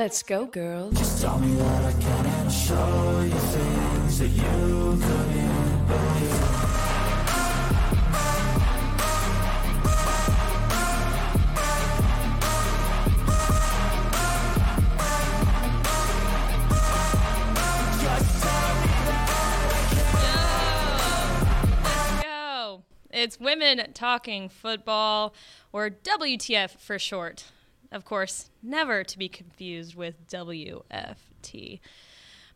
Let's go, girls. Just tell me that I can and I'll show you things that you couldn't believe. Just tell Let's go. It's Women Talking Football, or WTF for short. Of course, never to be confused with WFT.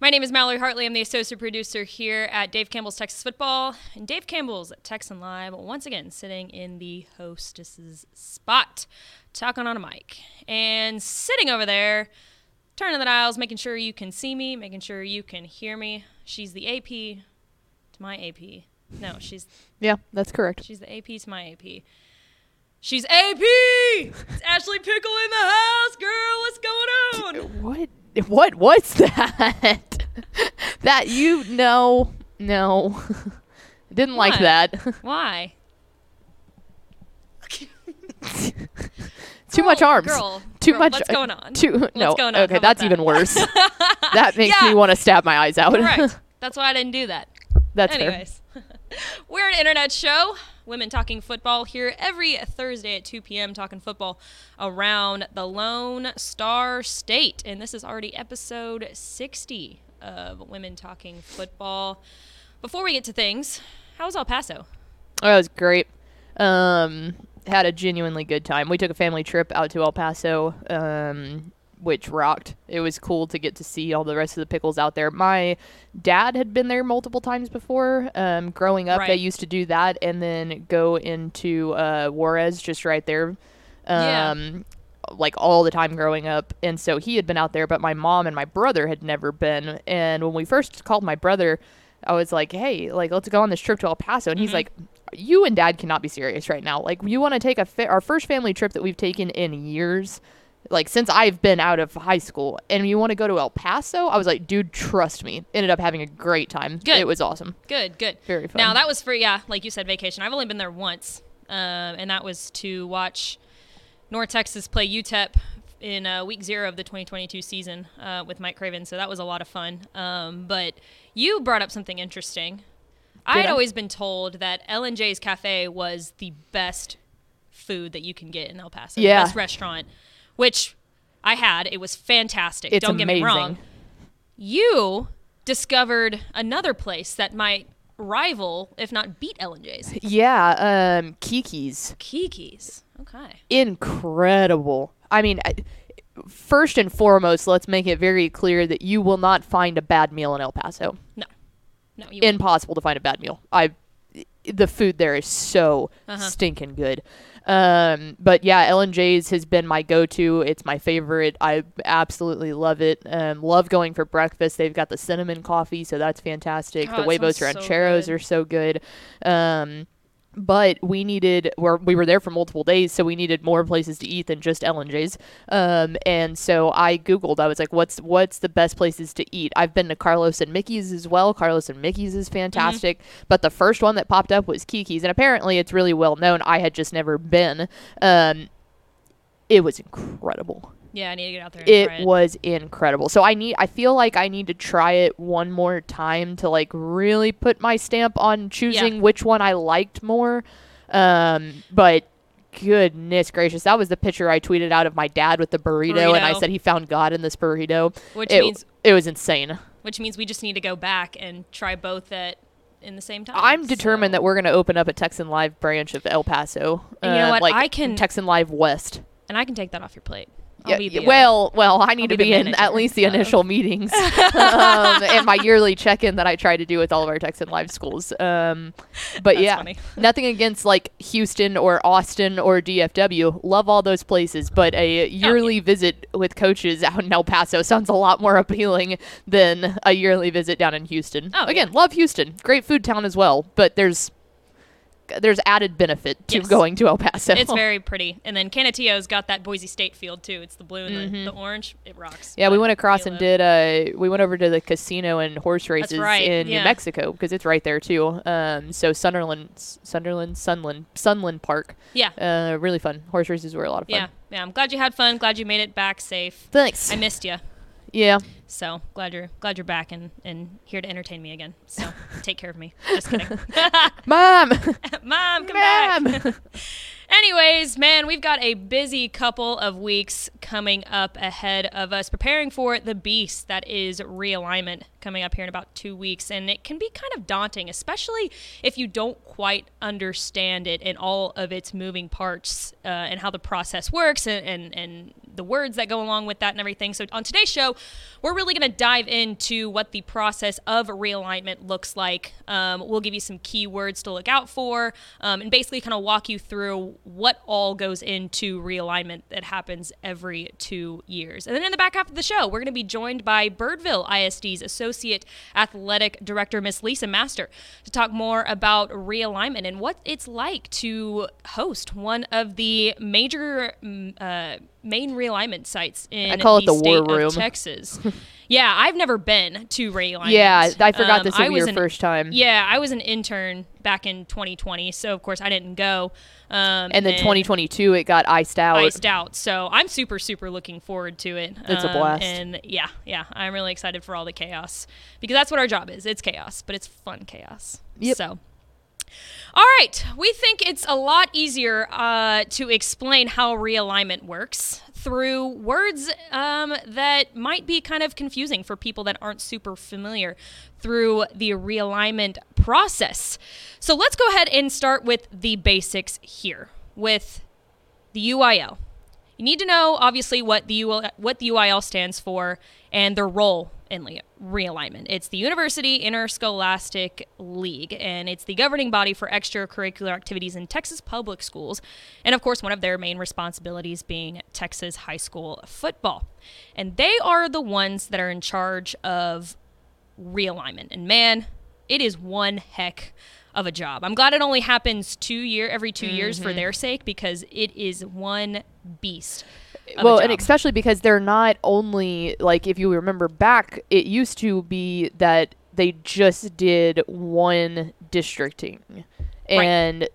My name is Mallory Hartley. I'm the associate producer here at Dave Campbell's Texas Football. And Dave Campbell's at Texan Live, once again, sitting in the hostess's spot, talking on a mic. And sitting over there, turning the dials, making sure you can see me, making sure you can hear me. She's the AP to my AP. No, she's Yeah, that's correct. she's the AP to my AP. She's AP. It's Ashley Pickle in the house, girl. What's going on? What? What? What's that? that you no no. Didn't like that. Why? Too much arms. girl, Too girl, much. what's going on? Too What's no. going on? Okay, that's that? even worse. that makes Yeah. me want to stab my eyes out. Correct. That's why I didn't do that. that's fair. Anyways, we're an internet show, Women Talking Football, here every Thursday at 2 p.m. talking football around the Lone Star State. And this is already episode 60 of Women Talking Football. Before we get to things, how was El Paso? Oh, it was great. Um, had a genuinely good time. We took a family trip out to El Paso, um, which rocked. It was cool to get to see all the rest of the pickles out there. My dad had been there multiple times before. Um, growing up, I Right. used to do that and then go into uh, Juarez, just right there. Yeah. Um, like all the time growing up. And so he had been out there, but my mom and my brother had never been. And when we first called my brother, I was like, hey, like, let's go on this trip to El Paso. And he's Mm-hmm. like, you and dad cannot be serious right now. Like, you want to take a fa- our first family trip that we've taken in years, like, since I've been out of high school, and you want to go to El Paso? I was like, dude, trust me. Ended up having a great time. Good. It was awesome. Good, good. Very fun. Now that was for yeah, like you said, vacation. I've only been there once, um, and that was to watch North Texas play UTEP in uh, week zero of the 2022 season uh, with Mike Craven. So that was a lot of fun. Um, but you brought up something interesting. I had always been told that L and J's Cafe was the best food that you can get in El Paso. Yeah. the best restaurant, which I had. It was fantastic. It's Don't get me wrong you discovered another place that might rival, if not beat L and J's. Yeah, um, Kiki's. Kiki's. Okay. incredible. I mean, first and foremost, let's make it very clear that you will not find a bad meal in El Paso. No. No, you won't. Impossible to find a bad meal. I, the food there is so Uh-huh. stinking good. Um, but yeah, L and J's has been my go-to. It's my favorite. I absolutely love it. Um, love going for breakfast. They've got the cinnamon coffee, so that's fantastic. Oh, the huevos sounds so rancheros are so good. Um, but we needed we're, we were there for multiple days so we needed more places to eat than just L and J's. Um, and so I googled I was like what's what's the best places to eat? I've been to Carlos and Mickey's as well. Carlos and Mickey's is fantastic. But the first one that popped up was Kiki's and apparently it's really well known. I had just never been. Um, it was incredible yeah, I need to get out there and try it it. was incredible. So I need I feel like I need to try it one more time to like really put my stamp on choosing which one I liked more. Um but goodness gracious, that was the picture I tweeted out of my dad with the burrito, and I said he found God in this burrito. Which it, means- it was insane. Which means we just need to go back and try both at in the same time. I'm determined So- that we're going to open up a Texan Live branch of El Paso. And you know uh, what? Like I can- Texan Live West. and I can take that off your plate. I'll Yeah, well, well, I need I'll to be be, in at least the initial meetings um, and my yearly check-in that I try to do with all of our Texan Live schools. Um, but That's yeah, nothing against like Houston or Austin or DFW. Love all those places, but a yearly visit with coaches out in El Paso sounds a lot more appealing than a yearly visit down in Houston. Oh, Again, love Houston, great food town as well, but there's there's added benefit to Yes. going to El Paso. It's very pretty. And then Canutillo's got that Boise State field too. It's the blue and the, the orange. It rocks. Mm-hmm. yeah, we went across and did. Uh, we went over to the casino and horse races right, in yeah. New Mexico because it's right there too. Um, so Sunderland, Sunderland, Sunland, Sunland Park. Yeah. Uh, really fun. Horse races were a lot of fun. Yeah. Yeah. I'm glad you had fun. Glad you made it back safe. Thanks. I missed you. Yeah. So glad you're glad you're back and, and here to entertain me again. So take care of me. Just kidding. Mom. Mom, come back. Anyways, man, we've got a busy couple of weeks coming up ahead of us, preparing for the beast that is realignment coming up here in about two weeks. And it can be kind of daunting, especially if you don't quite understand it in all of its moving parts uh, and how the process works and, and, and the words that go along with that and everything. So, on today's show, we're really going to dive into what the process of realignment looks like. Um, we'll give you some key words to look out for um, and basically kind of walk you through what all goes into realignment that happens every two years. And then in the back half of the show, we're going to be joined by Birdville ISD's Associate Athletic Director, Miss Lisa Master, to talk more about realignment and what it's like to host one of the major mm, uh, main realignment sites in I call it the state war room. of Texas. yeah, I've never been to realignment. yeah, I forgot Um, this was your an- first time. Yeah, I was an intern back in 2020, so of course I didn't go. Um, And then 2022, it got iced out. iced out. So I'm super, super looking forward to it. It's a Um, blast. And yeah, yeah, I'm really excited for all the chaos because that's what our job is. It's chaos, but it's fun chaos. Yep. So. All right, we think it's a lot easier uh, to explain how realignment works through words um, that might be kind of confusing for people that aren't super familiar through the realignment process. So let's go ahead and start with the basics here with the UIL. You need to know, obviously, what the UIL, what the UIL stands for and their role le- realignment. It's the University Interscholastic League, and it's the governing body for extracurricular activities in Texas public schools, and of course, one of their main responsibilities being Texas high school football. And they are the ones that are in charge of realignment. And man, it is one heck of a job. I'm glad it only happens two year every 2 years Mm-hmm. for their sake because it is one beast. well, and especially because they're not only like if you remember back, it used to be that they just did one districting, and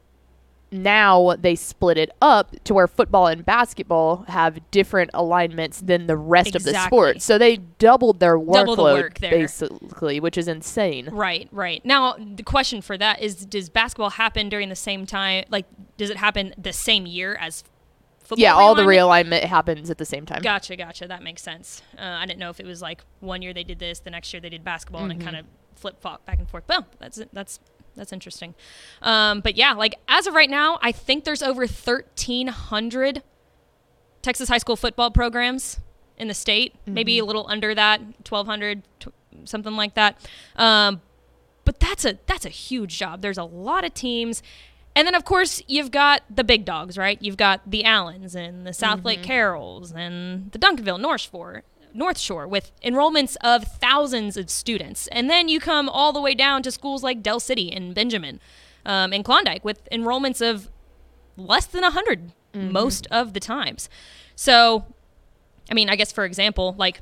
now they split it up to where football and basketball have different alignments than the rest of the Exactly. sports. So they doubled their workload Double the work there. basically, which is insane. Right, right. Now, the question for that is does basketball happen during the same time? Like, does it happen the same year as football? Yeah, all the realignment? happens at the same time. Gotcha, gotcha. That makes sense. Uh, I didn't know if it was like one year they did this, the next year they did basketball, and it kind of flip flop back and forth. Well, that's it. that's that's interesting. Um, but yeah, like as of right now, I think there's over 1,300 Texas high school football programs in the state. Maybe a little under that, 1,200, tw- something like that. Um, but that's a that's a huge job. There's a lot of teams. And then of course you've got the big dogs, right? You've got the Allens and the Southlake Carrolls and the Duncanville North Shore, North Shore with enrollments of thousands of students. And then you come all the way down to schools like Dell City and Benjamin um, and Klondike with enrollments of less than 100 most of the times. So, I mean, I guess for example, like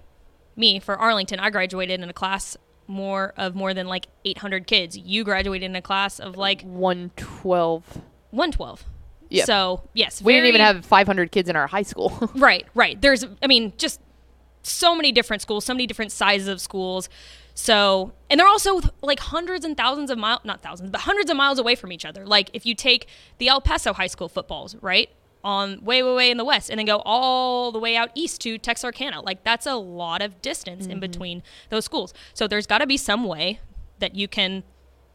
me for Arlington, I graduated in a class more of more than like 800 kids. You graduated in a class of like One twelve. 112. Yeah. So, yes, We didn't even have 500 kids in our high school. Right, right. There's, I mean, just so many different schools, so many different sizes of schools. So, and they're also like hundreds and thousands of miles, not thousands, but hundreds of miles away from each other. Like if you take the El Paso high school footballs, right? On way, way, way in the west, and then go all the way out east to Texarkana. Like that's a lot of distance in mm-hmm. between those schools. So there's got to be some way that you can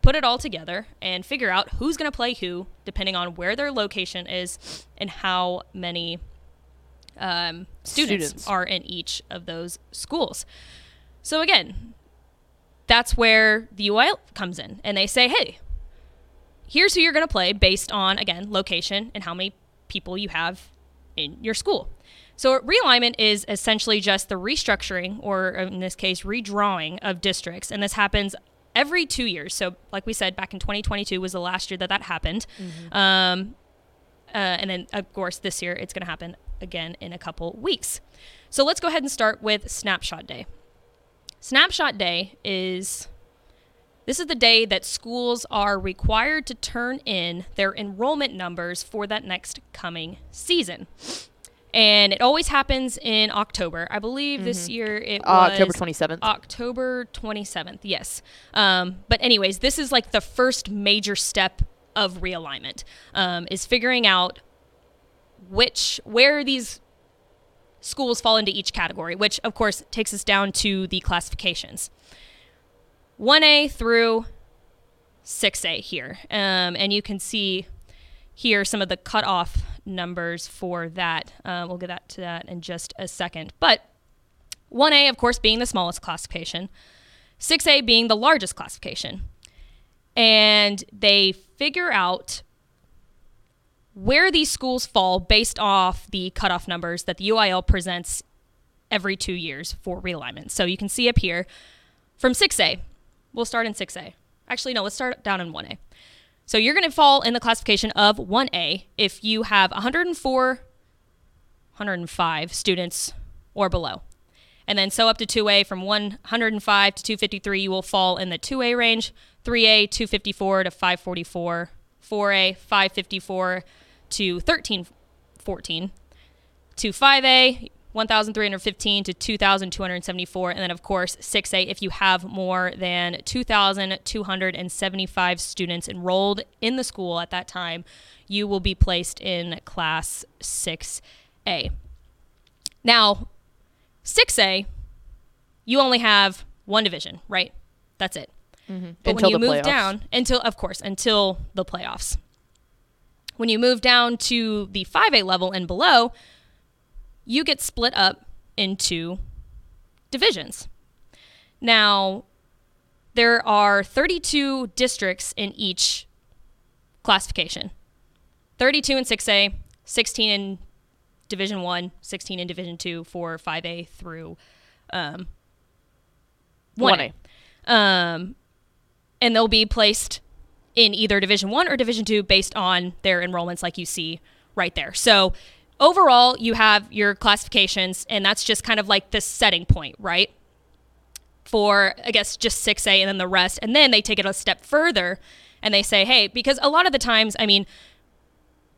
put it all together and figure out who's going to play who, depending on where their location is and how many um, students, Students. are in each of those schools. So again, that's where the UIL comes in, and they say, "Hey, here's who you're going to play based on again location and how many people you have in your school." So realignment is essentially just the restructuring, or in this case, redrawing of districts, and this happens every two years. So, like we said, back in 2022 was the last year that that happened. Um, uh, and then, of course, this year it's going to happen again in a couple weeks. So, let's go ahead and start with Snapshot Day. Snapshot Day is this is the day that schools are required to turn in their enrollment numbers for that next coming season. And it always happens in October. I believe this year it Uh, was October 27th. October 27th, yes. Um, but, anyways, this is like the first major step of realignment um, is figuring out which, where these schools fall into each category, which, of course, takes us down to the classifications. 1A through 6A here. Um, and you can see here some of the cutoff numbers for that. Uh, we'll get that to that in just a second. But 1A, of course, being the smallest classification, 6A being the largest classification. And they figure out where these schools fall based off the cutoff numbers that the UIL presents every two years for realignment. So you can see up here from 6A, we'll start in 6A. Actually, no, let's start down in 1A. So you're going to fall in the classification of 1A if you have 104, 105 students or below. And then so up to 2A from 105 to 253, you will fall in the 2A range, 3A 254 to 544, 4A 554 to 1314, to 5A 1,315 to 2,274, and then of course 6A if you have more than 2,275 students enrolled in the school at that time, you will be placed in class 6A. Now, 6A, you only have one division, right? That's it. Mm-hmm. But Until when you the move playoffs. down, until of course, until the playoffs. When you move down to the 5A level and below, you get split up into divisions. Now, there are 32 districts in each classification 32 in 6A, 16 in Division 1, 16 in Division 2 for 5A through um, 1A. 1A. Um, and they'll be placed in either Division 1 or Division 2 based on their enrollments, like you see right there. So, overall, you have your classifications, and that's just kind of like the setting point, right? For, I guess, just 6A and then the rest. And then they take it a step further and they say, hey, because a lot of the times, I mean,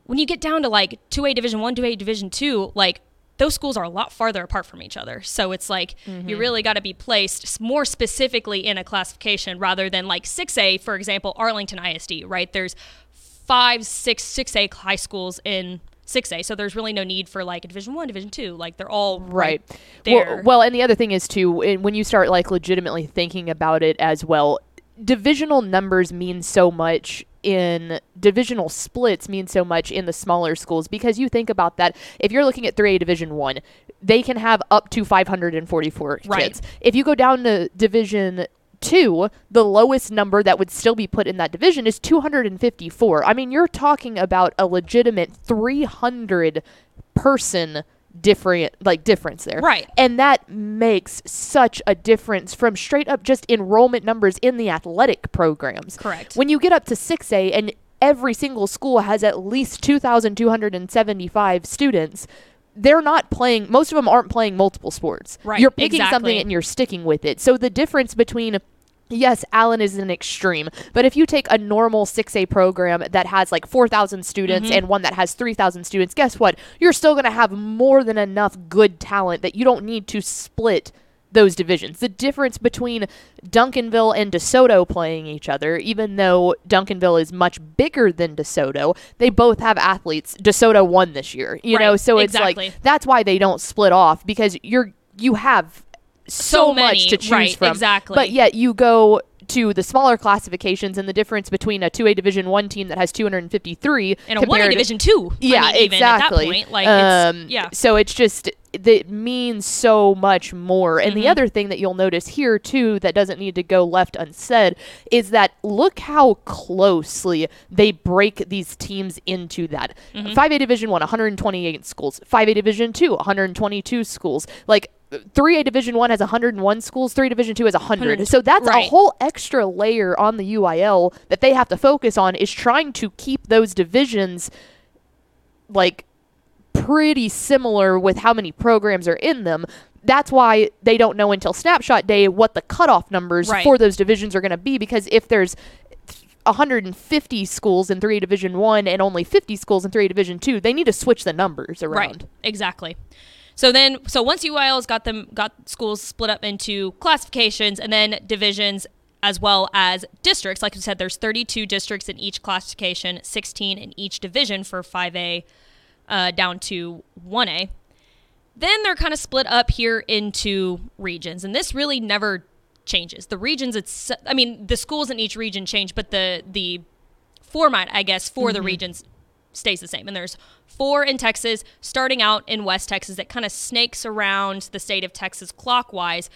when you get down to like 2A Division 1, 2A Division 2, like those schools are a lot farther apart from each other. So it's like you mm-hmm. really got to be placed more specifically in a classification rather than like 6A, for example, Arlington ISD, right? There's five, six, 6A high schools in 6A. So there's really no need for like a Division 1, Division 2. Like they're all right, right there. Well, well, and the other thing is too, when you start like legitimately thinking about it as well, divisional numbers mean so much in divisional splits mean so much in the smaller schools because you think about that if you're looking at 3A division 1 they can have up to 544 Right. kids if you go down to division two, the lowest number that would still be put in that division is 254. I mean, you're talking about a legitimate 300 person different like difference there. Right. And that makes such a difference from straight up just enrollment numbers in the athletic programs. Correct. When you get up to 6A and every single school has at least 2,275 students, they're not playing, most of them aren't playing multiple sports. Right, You're picking exactly. something and you're sticking with it. So the difference between Yes, Allen is an extreme, but if you take a normal 6A program that has like 4,000 students Mm-hmm. and one that has 3,000 students, guess what? You're still going to have more than enough good talent that you don't need to split those divisions. The difference between Duncanville and DeSoto playing each other, even though Duncanville is much bigger than DeSoto, they both have athletes. DeSoto won this year, you know, Right, so it's exactly. like that's why they don't split off because you're you have so, So much to choose right, from. exactly. But yet you go to the smaller classifications and the difference between a 2A Division 1 team that has 253 and a 1A Division 2. I yeah, mean, even exactly. At that point, like, um, it's, yeah. So it's just that means so much more. And Mm-hmm. the other thing that you'll notice here too that doesn't need to go left unsaid is that look how closely they break these teams into that. Mm-hmm. 5A Division 1 128 schools, 5A Division 2 122 schools. Like 3A Division 1 has 101 schools, 3 Division 2 has 100. 100. So that's a whole extra layer on the UIL that they have to focus on is trying to keep those divisions like pretty similar with how many programs are in them. That's why they don't know until snapshot day what the cutoff numbers Right. for those divisions are going to be because if there's 150 schools in 3A Division 1 and only 50 schools in 3A Division 2, they need to switch the numbers around. Right. Exactly. So then, so once UIL's got them, got schools split up into classifications and then divisions as well as districts. Like I said, there's 32 districts in each classification, 16 in each division for 5A uh, down to 1A. Then they're kind of split up here into regions, and this really never changes. The regions, it's I mean, the schools in each region change, but the the format, I guess, for the regions stays the same. And there's four in Texas, starting out in West Texas, that kind of snakes around the state of Texas clockwise.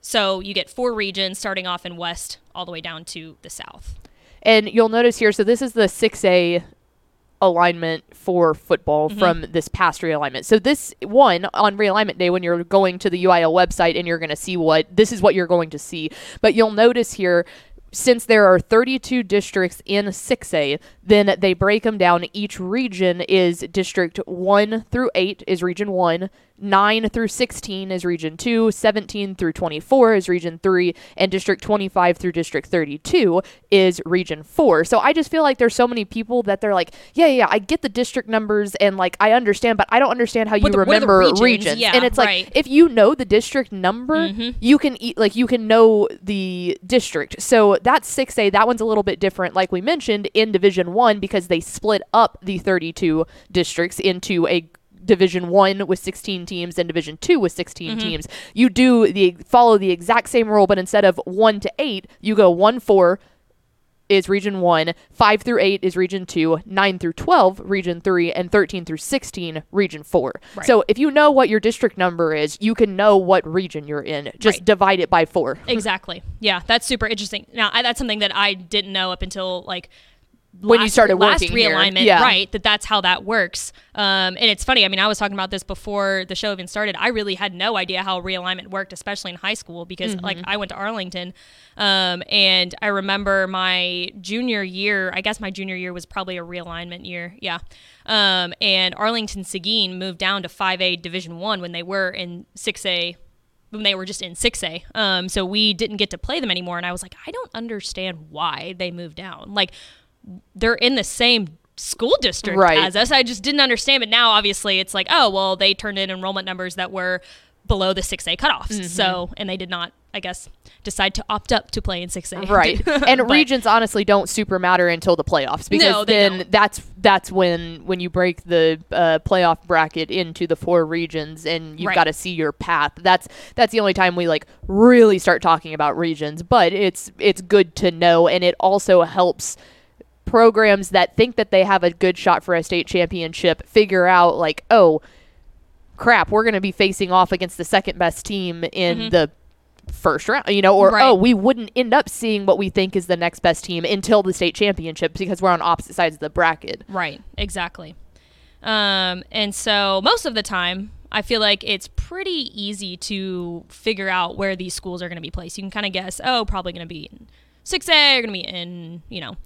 So you get four regions starting off in West all the way down to the South. And you'll notice here, so this is the 6A alignment for football Mm-hmm. from this past realignment. So this one on realignment day when you're going to the UIL website and you're going to see what this is what you're going to see. But you'll notice here since there are 32 districts in 6A, then they break them down. Each region is district 1 through 8 is region 1, 9 through 16 is region 2, 17 through 24 is region 3, and district 25 through district 32 is region 4. So I just feel like there's so many people that they're like, yeah, yeah, I get the district numbers and like I understand, but I don't understand how you the- what are the remember regions? Yeah, and it's right. like if you know the district number, Mm-hmm. you can eat like you can know the district. So that's 6A. That one's a little bit different, like we mentioned in Division One, because they split up the 32 districts into a Division One with 16 teams and Division Two with 16 Mm-hmm. teams. You do the follow the exact same rule, but instead of one to eight, you go one four is region 1, 5 through 8 is region 2, 9 through 12 region 3 and 13 through 16 region 4. Right. So if you know what your district number is, you can know what region you're in. Just Right. divide it by 4. Exactly. Yeah, that's super interesting. Now, I, that's something that I didn't know up until like When you started last realignment, Yeah. right? That that's how that works. Um, and it's funny. I mean, I was talking about this before the show even started. I really had no idea how realignment worked, especially in high school, because Mm-hmm. like I went to Arlington, um, and I remember my junior year. I guess my junior year was probably a realignment year. Yeah. Um, and Arlington Seguin moved down to 5A Division One when they were in 6A when they were just in 6A. Um, so we didn't get to play them anymore. And I was like, I don't understand why they moved down. Like, they're in the same school district Right. as us. I just didn't understand. But now, obviously, it's like, oh, well, they turned in enrollment numbers that were below the 6A cutoffs. Mm-hmm. So, and they did not, I guess, decide to opt up to play in 6A. Right. and But- regions honestly don't super matter until the playoffs because No, then don't. that's that's when when you break the uh, playoff bracket into the four regions and you've Right. got to see your path. That's that's the only time we like really start talking about regions, but it's it's good to know and it also helps programs that think that they have a good shot for a state championship figure out like, "Oh, crap, we're going to be facing off against the second best team in the first round, you know, or Mm-hmm. Right. oh, we wouldn't end up seeing what we think is the next best team until the state championship because we're on opposite sides of the bracket. Right, exactly. Um, and so most of the time, I feel like it's pretty easy to figure out where these schools are going to be placed. You can kind of guess, oh, probably going to be in 6A, or going to be in, you know,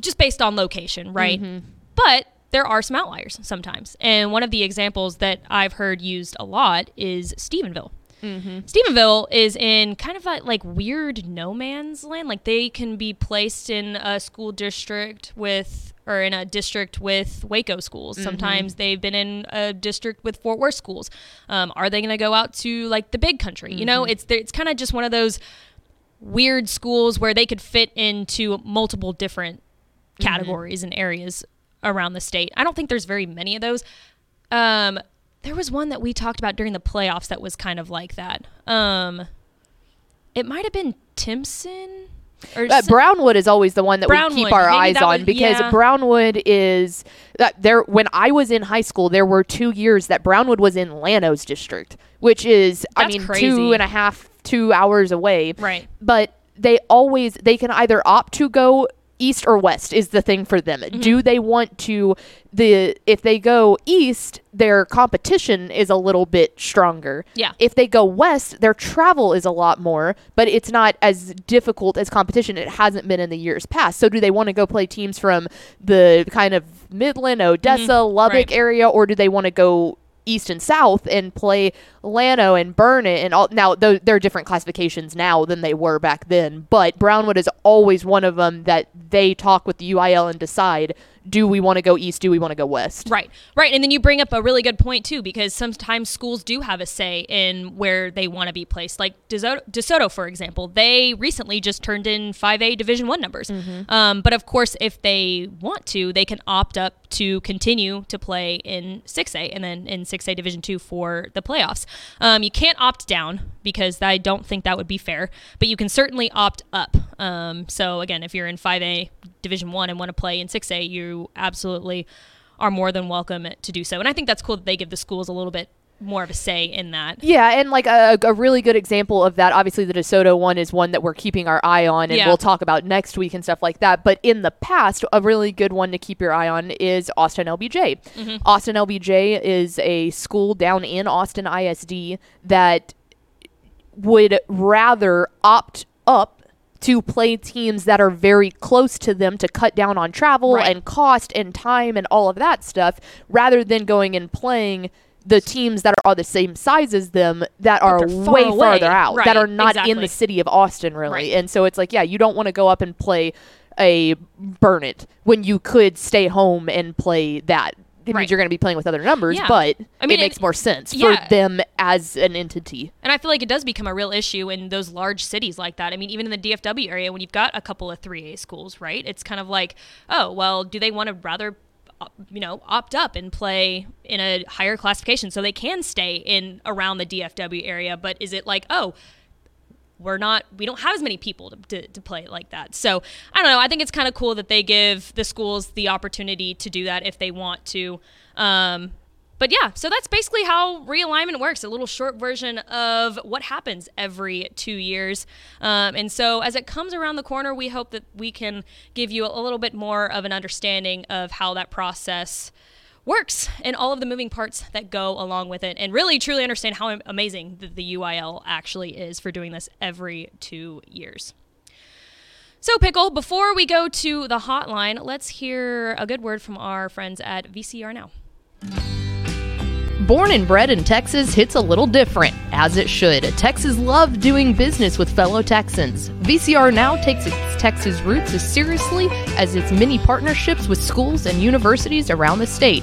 just based on location, right? Mm-hmm. But there are some outliers sometimes. And one of the examples that I've heard used a lot is Stephenville. Mm-hmm. Stephenville is in kind of a, like weird no man's land. Like they can be placed in a school district with, or in a district with Waco schools. Mm-hmm. Sometimes they've been in a district with Fort Worth schools. Um, are they going to go out to like the big country? You know, it's it's kind of just one of those weird schools where they could fit into multiple different categories and areas around the state. I don't think there's very many of those. Um, there was one that we talked about during the playoffs that was kind of like that. Um, it might have been Timpson or Uh, Brownwood is always the one that we keep our maybe eyes on was- because yeah. Brownwood is uh, there. When I was in high school, there were two years that Brownwood was in Llano's district, which is I mean two crazy. and a half, two hours away. Right. But they always they can either opt to go east or west is the thing for them. Mm-hmm. Do they want to the if they go east, their competition is a little bit stronger. Yeah. If they go west, their travel is a lot more, but it's not as difficult as competition. It hasn't been in the years past. So do they want to go play teams from the kind of Midland, Odessa, Lubbock Mm-hmm. Right. area, or do they want to go east and south and play Llano and Burnet and all now though there are different classifications now than they were back then but Brownwood is always one of them that they talk with the UIL and decide do we want to go east do we want to go west Right, right. And then you bring up a really good point, too, because sometimes schools do have a say in where they want to be placed. Like DeSoto, DeSoto, for example, they recently just turned in 5A Division One numbers. Um, but of course, if they want to, they can opt up to continue to play in 6A and then in 6A Division Two for the playoffs. Um, you can't opt down because I don't think that would be fair, but you can certainly opt up. Um, so again, if you're in 5A Division One and want to play in 6A, you absolutely are more than welcome to do so. And I think that's cool that they give the schools a little bit more of a say in that. Yeah, and like a, a really good example of that, obviously the DeSoto one is one that we're keeping our eye on, and Yeah. we'll talk about next week and stuff like that. But in the past, a really good one to keep your eye on is Austin LBJ. Mm-hmm. Austin LBJ is a school down in Austin ISD that would rather opt up to play teams that are very close to them to cut down on travel Right. and cost and time and all of that stuff rather than going and playing the teams that are the same size as them that are they're far way away. farther out Right, that are not in the city of Austin really. Right. And so it's like yeah, you don't want to go up and play a Burnet when you could stay home and play that. It Right. means you're going to be playing with other numbers, Yeah. but I mean, it makes and- more sense yeah. for them as an entity. And I feel like it does become a real issue in those large cities like that. I mean, even in the DFW area, when you've got a couple of 3A schools, right? It's kind of like, oh, well, do they want to rather, uh, you know, opt up and play in a higher classification so they can stay in around the DFW area? But is it like, oh, we're not we don't have as many people to, to, to play like that. So i don't know i think it's kind of cool that they give the schools the opportunity to do that if they want to. Um, but yeah so that's basically how realignment works a little short version of what happens every two years. Um, and so as it comes around the corner we hope that we can give you a little bit more of an understanding of how that process works and all of the moving parts that go along with it and really truly understand how amazing the, the UIL actually is for doing this every two years. So, Pickle, before we go to the hotline, let's hear a good word from our friends at VCR Now. Born and bred in Texas hits a little different, as it should. Texas love doing business with fellow Texans. VCR now takes its Texas roots as seriously as its many partnerships with schools and universities around the state.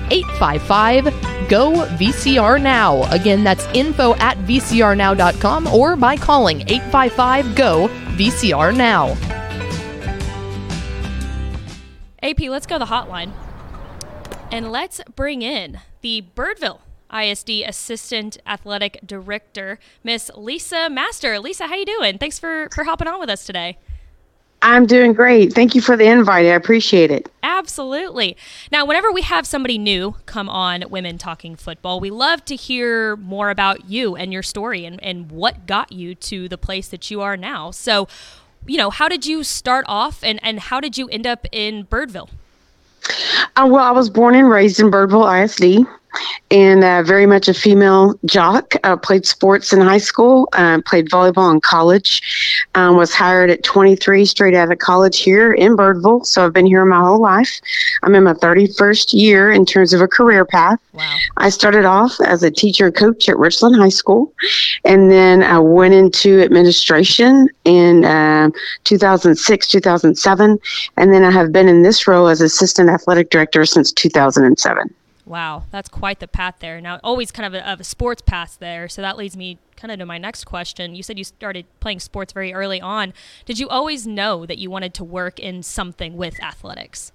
855 GO VCR Now. Again, that's info at vcrnow.com or by calling 855 GO VCR Now. AP, let's go to the hotline. And let's bring in the Birdville ISD Assistant Athletic Director, Miss Lisa Master. Lisa, how you doing? Thanks for, for hopping on with us today. I'm doing great. Thank you for the invite. I appreciate it. Absolutely. Now, whenever we have somebody new come on Women Talking Football, we love to hear more about you and your story and, and what got you to the place that you are now. So, you know, how did you start off and, and how did you end up in Birdville? Uh, well, I was born and raised in Birdville ISD. And uh, very much a female jock. Uh, played sports in high school, uh, played volleyball in college. Um, was hired at 23 straight out of college here in Birdville. So I've been here my whole life. I'm in my 31st year in terms of a career path. Wow. I started off as a teacher and coach at Richland High School, and then I went into administration in uh, 2006, 2007, and then I have been in this role as assistant athletic director since 2007. Wow, that's quite the path there. Now, always kind of a, of a sports path there. So that leads me kind of to my next question. You said you started playing sports very early on. Did you always know that you wanted to work in something with athletics?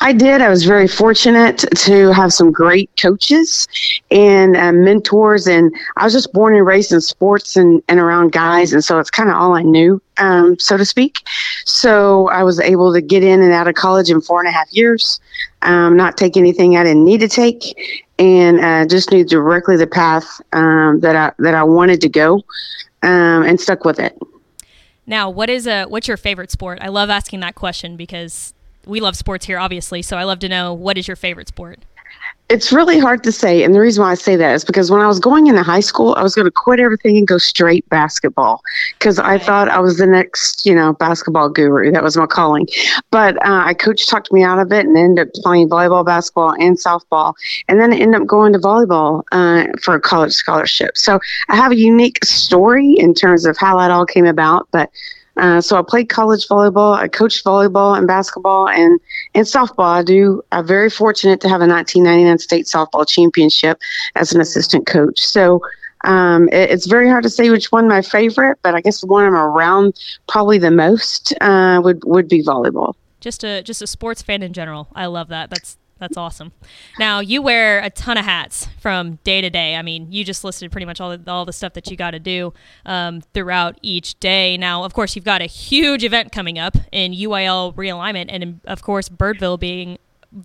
I did. I was very fortunate to have some great coaches and uh, mentors, and I was just born and raised in sports and, and around guys, and so it's kind of all I knew, um, so to speak. So I was able to get in and out of college in four and a half years, um, not take anything I didn't need to take, and uh, just knew directly the path um, that I that I wanted to go, um, and stuck with it. Now, what is a what's your favorite sport? I love asking that question because we love sports here, obviously. So I love to know what is your favorite sport. It's really hard to say, and the reason why I say that is because when I was going into high school, I was going to quit everything and go straight basketball because I thought I was the next, you know, basketball guru. That was my calling. But uh, I coach talked me out of it and ended up playing volleyball, basketball, and softball, and then I ended up going to volleyball uh, for a college scholarship. So I have a unique story in terms of how that all came about, but. Uh, so I played college volleyball. I coached volleyball and basketball and and softball. I do. I'm very fortunate to have a 1999 state softball championship as an assistant coach. So um, it, it's very hard to say which one my favorite, but I guess the one I'm around probably the most uh, would would be volleyball. Just a just a sports fan in general. I love that. That's that's awesome. Now you wear a ton of hats from day to day. I mean, you just listed pretty much all the, all the stuff that you got to do um, throughout each day. Now, of course, you've got a huge event coming up in UIL realignment, and in, of course, Birdville being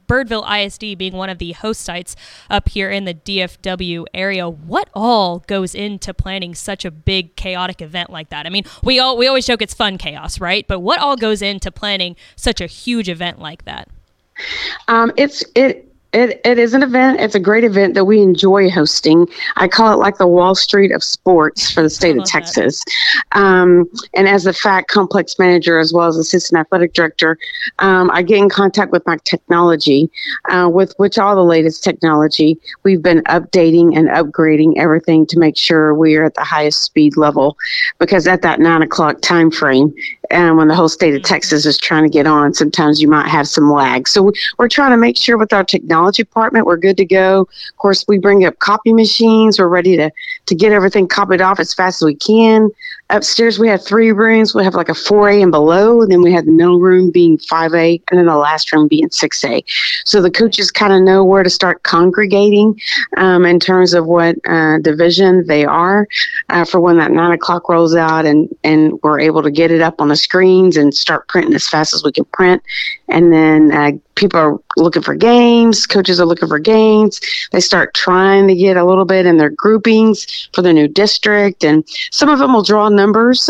Birdville ISD being one of the host sites up here in the DFW area. What all goes into planning such a big chaotic event like that? I mean, we all we always joke it's fun chaos, right? But what all goes into planning such a huge event like that? Um, it's it. It, it is an event. It's a great event that we enjoy hosting. I call it like the Wall Street of sports for the state of. Texas. Um, and as the FAC complex manager, as well as assistant athletic director, um, I get in contact with my technology, uh, with which all the latest technology. We've been updating and upgrading everything to make sure we are at the highest speed level. Because at that nine o'clock time frame, and when the whole state of mm-hmm. Texas is trying to get on, sometimes you might have some lag. So we- we're trying to make sure with our technology department we're good to go. Of course, we bring up copy machines. We're ready to to get everything copied off as fast as we can. Upstairs we have three rooms. We have like a 4A and below, and then we have the middle room being 5A, and then the last room being 6A. So the coaches kind of know where to start congregating um, in terms of what uh, division they are uh, for when that nine o'clock rolls out, and and we're able to get it up on the screens and start printing as fast as we can print. And then uh, people are looking for games. Coaches are looking for games. They start trying to get a little bit in their groupings for the new district, and some of them will draw numbers.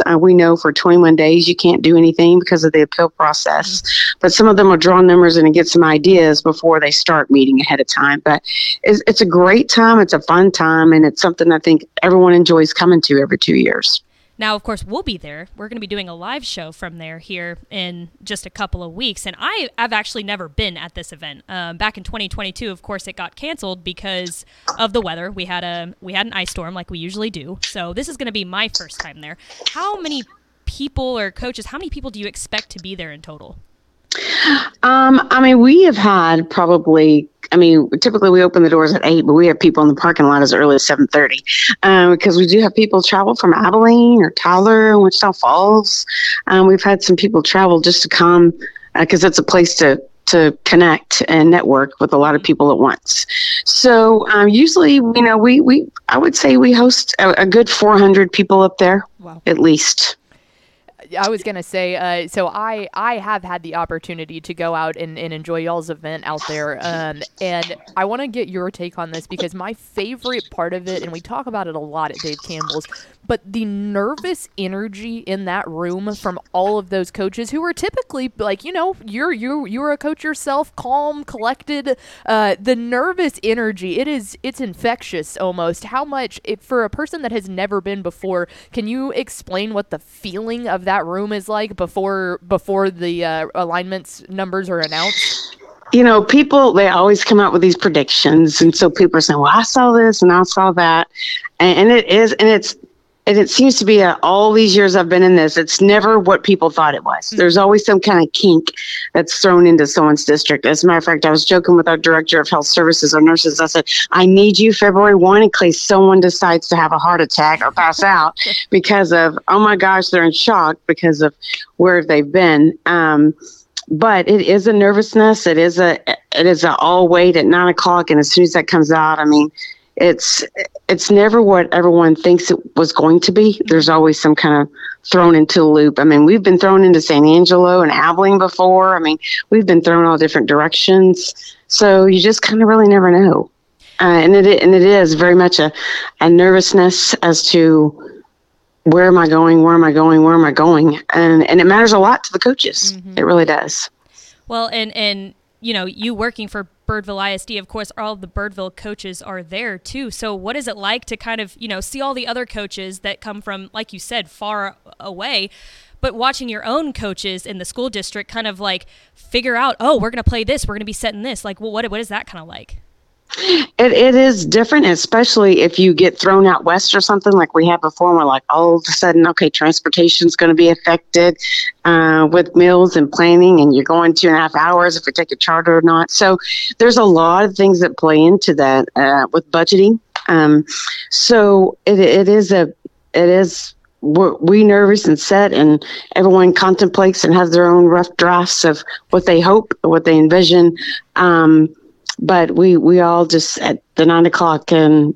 Uh, we know for 21 days you can't do anything because of the appeal process, but some of them will draw numbers and get some ideas before they start meeting ahead of time. But it's, it's a great time. It's a fun time, and it's something I think everyone enjoys coming to every two years. Now, of course, we'll be there. We're going to be doing a live show from there here in just a couple of weeks. And I have actually never been at this event. Um, back in 2022, of course, it got canceled because of the weather. We had a we had an ice storm like we usually do. So this is going to be my first time there. How many people or coaches? How many people do you expect to be there in total? Um, I mean, we have had probably. I mean, typically we open the doors at eight, but we have people in the parking lot as early as seven thirty, um, because we do have people travel from Abilene or Tyler, and Wichita Falls. Um, we've had some people travel just to come because it's a place to to connect and network with a lot of people at once. So um, usually, you know, we we I would say we host a, a good four hundred people up there, Wow. at least. I was gonna say, uh, so I I have had the opportunity to go out and, and enjoy y'all's event out there, um, and I want to get your take on this because my favorite part of it, and we talk about it a lot at Dave Campbell's, but the nervous energy in that room from all of those coaches who are typically like, you know, you're you you're a coach yourself, calm, collected. Uh, the nervous energy, it is it's infectious almost. How much for a person that has never been before? Can you explain what the feeling of that room is like before before the uh, alignments numbers are announced? you know, people they always come out with these predictions, and so people are saying, "Well, I saw this and I saw that," and, and it is, and it's, and it seems to be a, all these years I've been in this, it's never what people thought it was. There's always some kind of kink that's thrown into someone's district. As a matter of fact, I was joking with our director of health services, our nurses. I said, "I need you February one in case someone decides to have a heart attack or pass out because of oh my gosh, they're in shock because of where they've been." Um, but it is a nervousness. It is a it is a all wait at nine o'clock, and as soon as that comes out, I mean, it's it's never what everyone thinks it was going to be. There's always some kind of thrown into a loop. I mean, we've been thrown into San Angelo and Abilene before. I mean, we've been thrown all different directions. So you just kind of really never know. Uh, and it and it is very much a, a nervousness as to where am I going? Where am I going? Where am I going? And and it matters a lot to the coaches. It really does. Well, and and you know, you working for Birdville ISD, of course, all of the Birdville coaches are there too. So, what is it like to kind of you know see all the other coaches that come from, like you said, far away? But watching your own coaches in the school district kind of like figure out, oh, we're going to play this, we're going to be setting this. Like, well, what, what is that kind of like? It, it is different, especially if you get thrown out west or something like we had before. We're like, all of a sudden, okay, transportation's going to be affected uh, with meals and planning, and you're going two and a half hours if we take a charter or not. So there's a lot of things that play into that uh, with budgeting. Um, so it, it is a it is we're, we nervous and set, and everyone contemplates and has their own rough drafts of what they hope, what they envision. Um, but we we all just at the nine o'clock and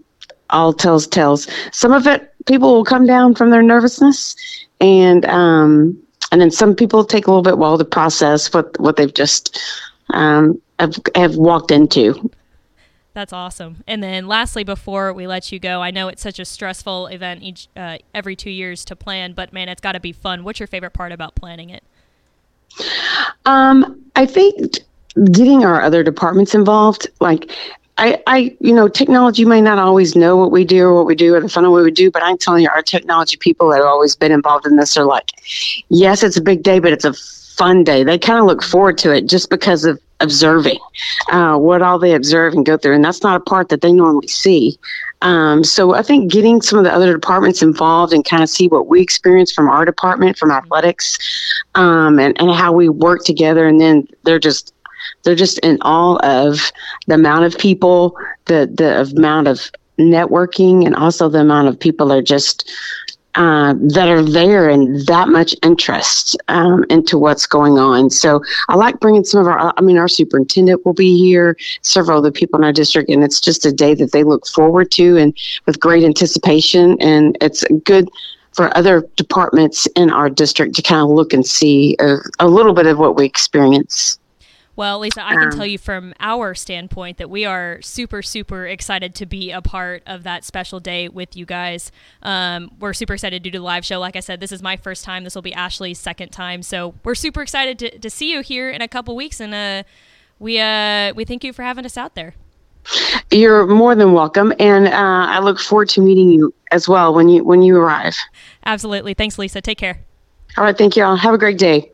all tells tales. Some of it people will come down from their nervousness, and um, and then some people take a little bit while to process what what they've just um, have, have walked into. That's awesome. And then lastly, before we let you go, I know it's such a stressful event each uh, every two years to plan, but man, it's got to be fun. What's your favorite part about planning it? Um, I think getting our other departments involved, like I, I, you know, technology may not always know what we do or what we do or the fun of what we do, but I'm telling you, our technology people that have always been involved in this are like, yes, it's a big day, but it's a fun day. They kind of look forward to it just because of observing uh, what all they observe and go through, and that's not a part that they normally see. Um, so I think getting some of the other departments involved and kind of see what we experience from our department, from athletics, um, and, and how we work together, and then they're just they're just in awe of the amount of people, the the amount of networking, and also the amount of people are just uh, that are there and that much interest um, into what's going on. So I like bringing some of our. I mean, our superintendent will be here, several of the people in our district, and it's just a day that they look forward to and with great anticipation. And it's good for other departments in our district to kind of look and see a, a little bit of what we experience. Well, Lisa, I can Um, tell you from our standpoint that we are super, super excited to be a part of that special day with you guys. Um, we're super excited to do the live show. Like I said, this is my first time. This will be Ashley's second time. So we're super excited to, to see you here in a couple weeks. And uh, we, uh, we thank you for having us out there. You're more than welcome, and uh, I look forward to meeting you as well when you when you arrive. Absolutely. Thanks, Lisa. Take care. All right, thank you all. Have a great day.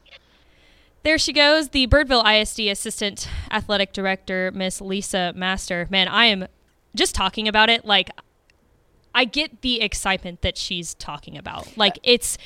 There she goes, the Birdville ISD Assistant Athletic Director, Miss Lisa Master. Man, I am just talking about it. Like, I get the excitement that she's talking about. Like, it's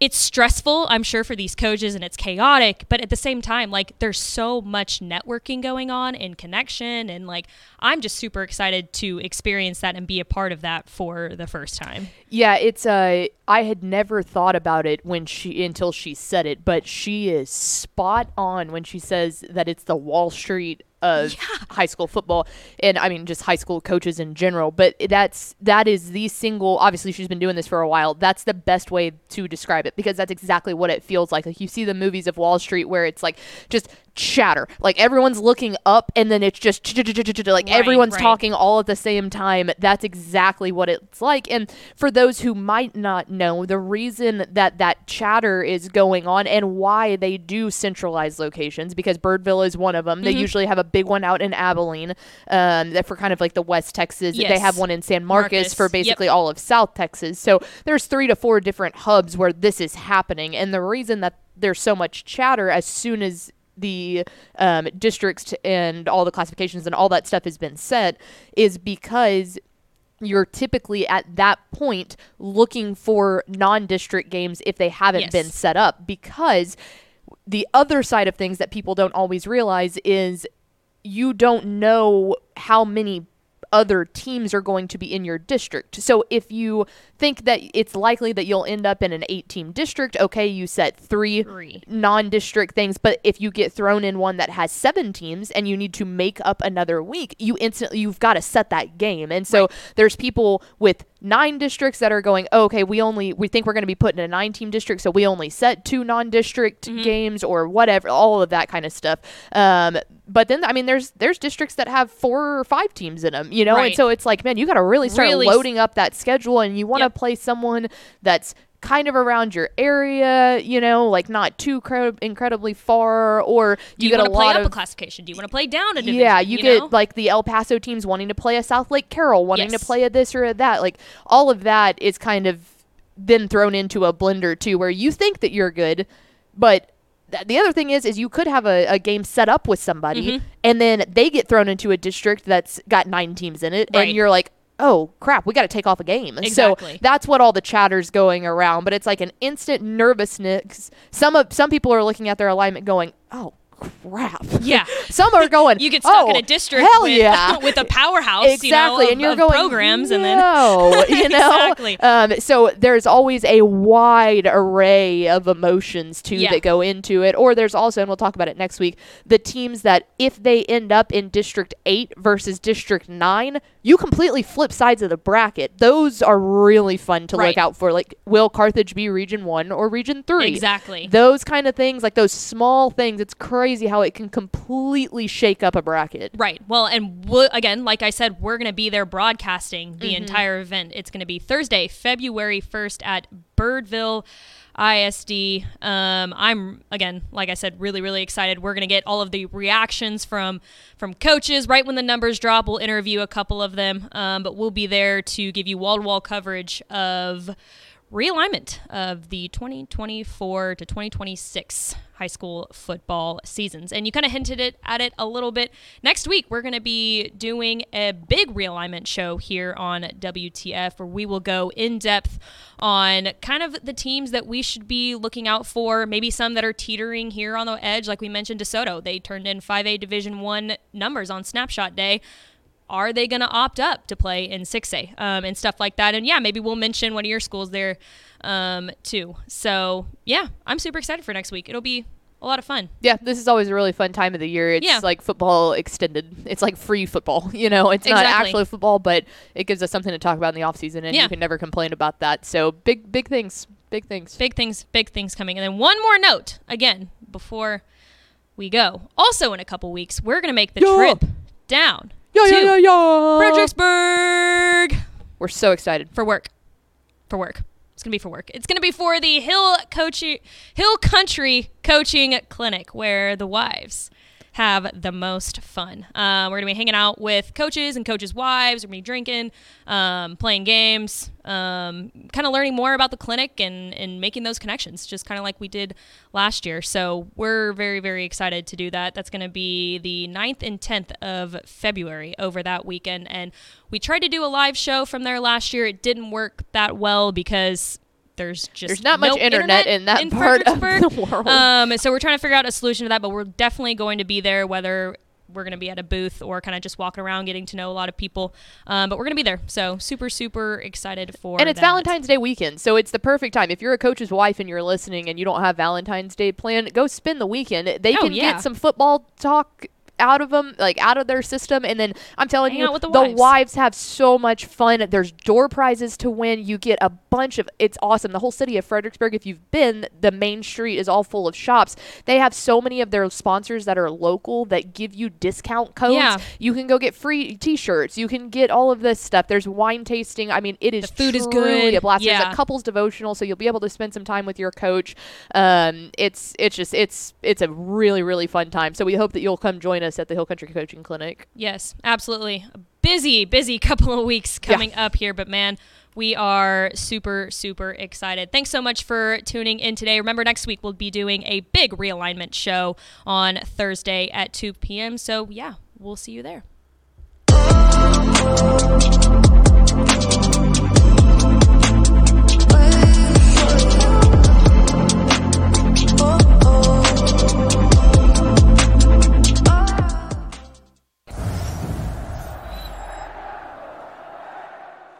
it's stressful, I'm sure, for these coaches, and it's chaotic. But at the same time, like, there's so much networking going on and connection, and like, I'm just super excited to experience that and be a part of that for the first time. Yeah, it's uh I had never thought about it when she until she said it, but she is spot on when she says that it's the Wall Street of high school football and I mean just high school coaches in general, but that's that is the single obviously she's been doing this for a while. That's the best way to describe it because that's exactly what it feels like. Like you see the movies of Wall Street where it's like just chatter. Like everyone's looking up and then it's just like everyone's talking all at the same time. That's exactly what it's like. And for those who might not know, the reason that that chatter is going on and why they do centralize locations because Birdville is one of them. They Mm-hmm. usually have a big one out in Abilene um, that for kind of like the West Texas. They have one in San Marcos, Marcus, for yep. basically all of South Texas. So there's three to four different hubs where this is happening. And the reason that there's so much chatter as soon as the um, districts and all the classifications and all that stuff has been set is because you're typically at that point looking for non-district games if they haven't Yes. been set up because the other side of things that people don't always realize is you don't know how many other teams are going to be in your district. So if you think that it's likely that you'll end up in an eight team district, okay, you set three, Three. non district things. But if you get thrown in one that has seven teams and you need to make up another week, you instantly, you've got to set that game. And so there's people with nine districts that are going, oh, okay, we only, we think we're going to be put in a nine team district. So we only set two non district games or whatever, all of that kind of stuff. Um, but then, I mean, there's there's districts that have four or five teams in them, you know, and so it's like, man, you got to really start Really loading up that schedule, and you want to Yep. play someone that's kind of around your area, you know, like not too cre- incredibly far, or Do you, get want a to play lot up of a classification? Do you want to play down a division? yeah, you, get know? like the El Paso teams wanting to play a Southlake Carroll, wanting Yes. to play a this or a that. Like all of that is kind of then thrown into a blender too, where you think that you're good, but th- the other thing is, is you could have a, a game set up with somebody, Mm-hmm. and then they get thrown into a district that's got nine teams in it, Right. and you're like, oh crap, we got to take off a game. Exactly. So that's what all the chatter's going around, but it's like an instant nervousness. Some of some people are looking at their alignment going, oh crap. Yeah. Some are going. you get stuck in "Oh, a district Hell with, yeah. with a powerhouse, exactly, you know, and you're going programs, and then no, you know. Exactly. Um, so there's always a wide array of emotions too Yeah. that go into it. Or there's also, and we'll talk about it next week, the teams that if they end up in District Eight versus District Nine, you completely flip sides of the bracket. Those are really fun to Right. look out for. Like, will Carthage be Region One or Region Three? Exactly. Those kind of things, like those small things. It's crazy how it can completely shake up a bracket. Right. Well, and we again, like I said, we're going to be there broadcasting the Mm-hmm. entire event. It's going to be Thursday, February 1st at Birdville ISD. Um, I'm again, like I said, really, really excited. We're to get all of the reactions from from coaches right when the numbers drop. We'll interview a couple of them, um, but we'll be there to give you wall to wall coverage of realignment of the 2024 to 2026 high school football seasons. And you kind of hinted it at it a little bit. Next week, we're going to be doing a big realignment show here on WTF where we will go in depth on kind of the teams that we should be looking out for, maybe some that are teetering here on the edge like we mentioned DeSoto. They turned in 5A Division 1 numbers on snapshot day are they going to opt up to play in 6A um, and stuff like that? And yeah, maybe we'll mention one of your schools there um, too. So yeah, I'm super excited for next week. It'll be a lot of fun. Yeah, this is always a really fun time of the year. It's Yeah. like football extended. It's like free football. You know, it's not Exactly. actually football, but it gives us something to talk about in the off season, and Yeah. you can never complain about that. So big, big things, big things. Big things, big things coming. And then one more note again before we go. Also, in a couple weeks, we're going to make the Yeah. trip down Yeah, yeah, yeah, yeah. Fredericksburg We're so excited. for work. For work. It's gonna be for work. It's gonna be for the Hill Coaching Hill Country Coaching Clinic, where the wives have the most fun. Uh, we're gonna be hanging out with coaches and coaches' wives. We're gonna be drinking, um, playing games, um, kind of learning more about the clinic and and making those connections, just kind of like we did last year. So we're very very excited to do that. That's gonna be the 9th and 10th of February over that weekend, and we tried to do a live show from there last year. It didn't work that well because there's just There's not much no internet in that part of the world. Um, so we're trying to figure out a solution to that, but we're definitely going to be there, whether we're going to be at a booth or kind of just walking around, getting to know a lot of people. Um, but we're going to be there, so super super excited for. and it's that. Valentine's Day weekend, so it's the perfect time. If you're a coach's wife and you're listening and you don't have Valentine's Day planned, go spend the weekend. They Oh, can yeah. get some football talk out of them, like out of their system. And then I'm telling Hang you, the the wives. wives have so much fun. There's door prizes to win. You get a bunch of. It's awesome. The whole city of Fredericksburg. If you've been, the main street is all full of shops. They have so many of their sponsors that are local that give you discount codes. Yeah. You can go get free T-shirts. You can get all of this stuff. There's wine tasting. I mean, it is The food is good. A blast. There's a couples devotional, so you'll be able to spend some time with your coach. Um, it's it's just it's it's a really really fun time. So we hope that you'll come join us at the Hill Country Coaching Clinic. Yes, absolutely. A busy, busy couple of weeks coming up here, but man, we are super, super excited. Thanks so much for tuning in today. Remember, next week we'll be doing a big realignment show on Thursday at 2 p.m. So, yeah, we'll see you there.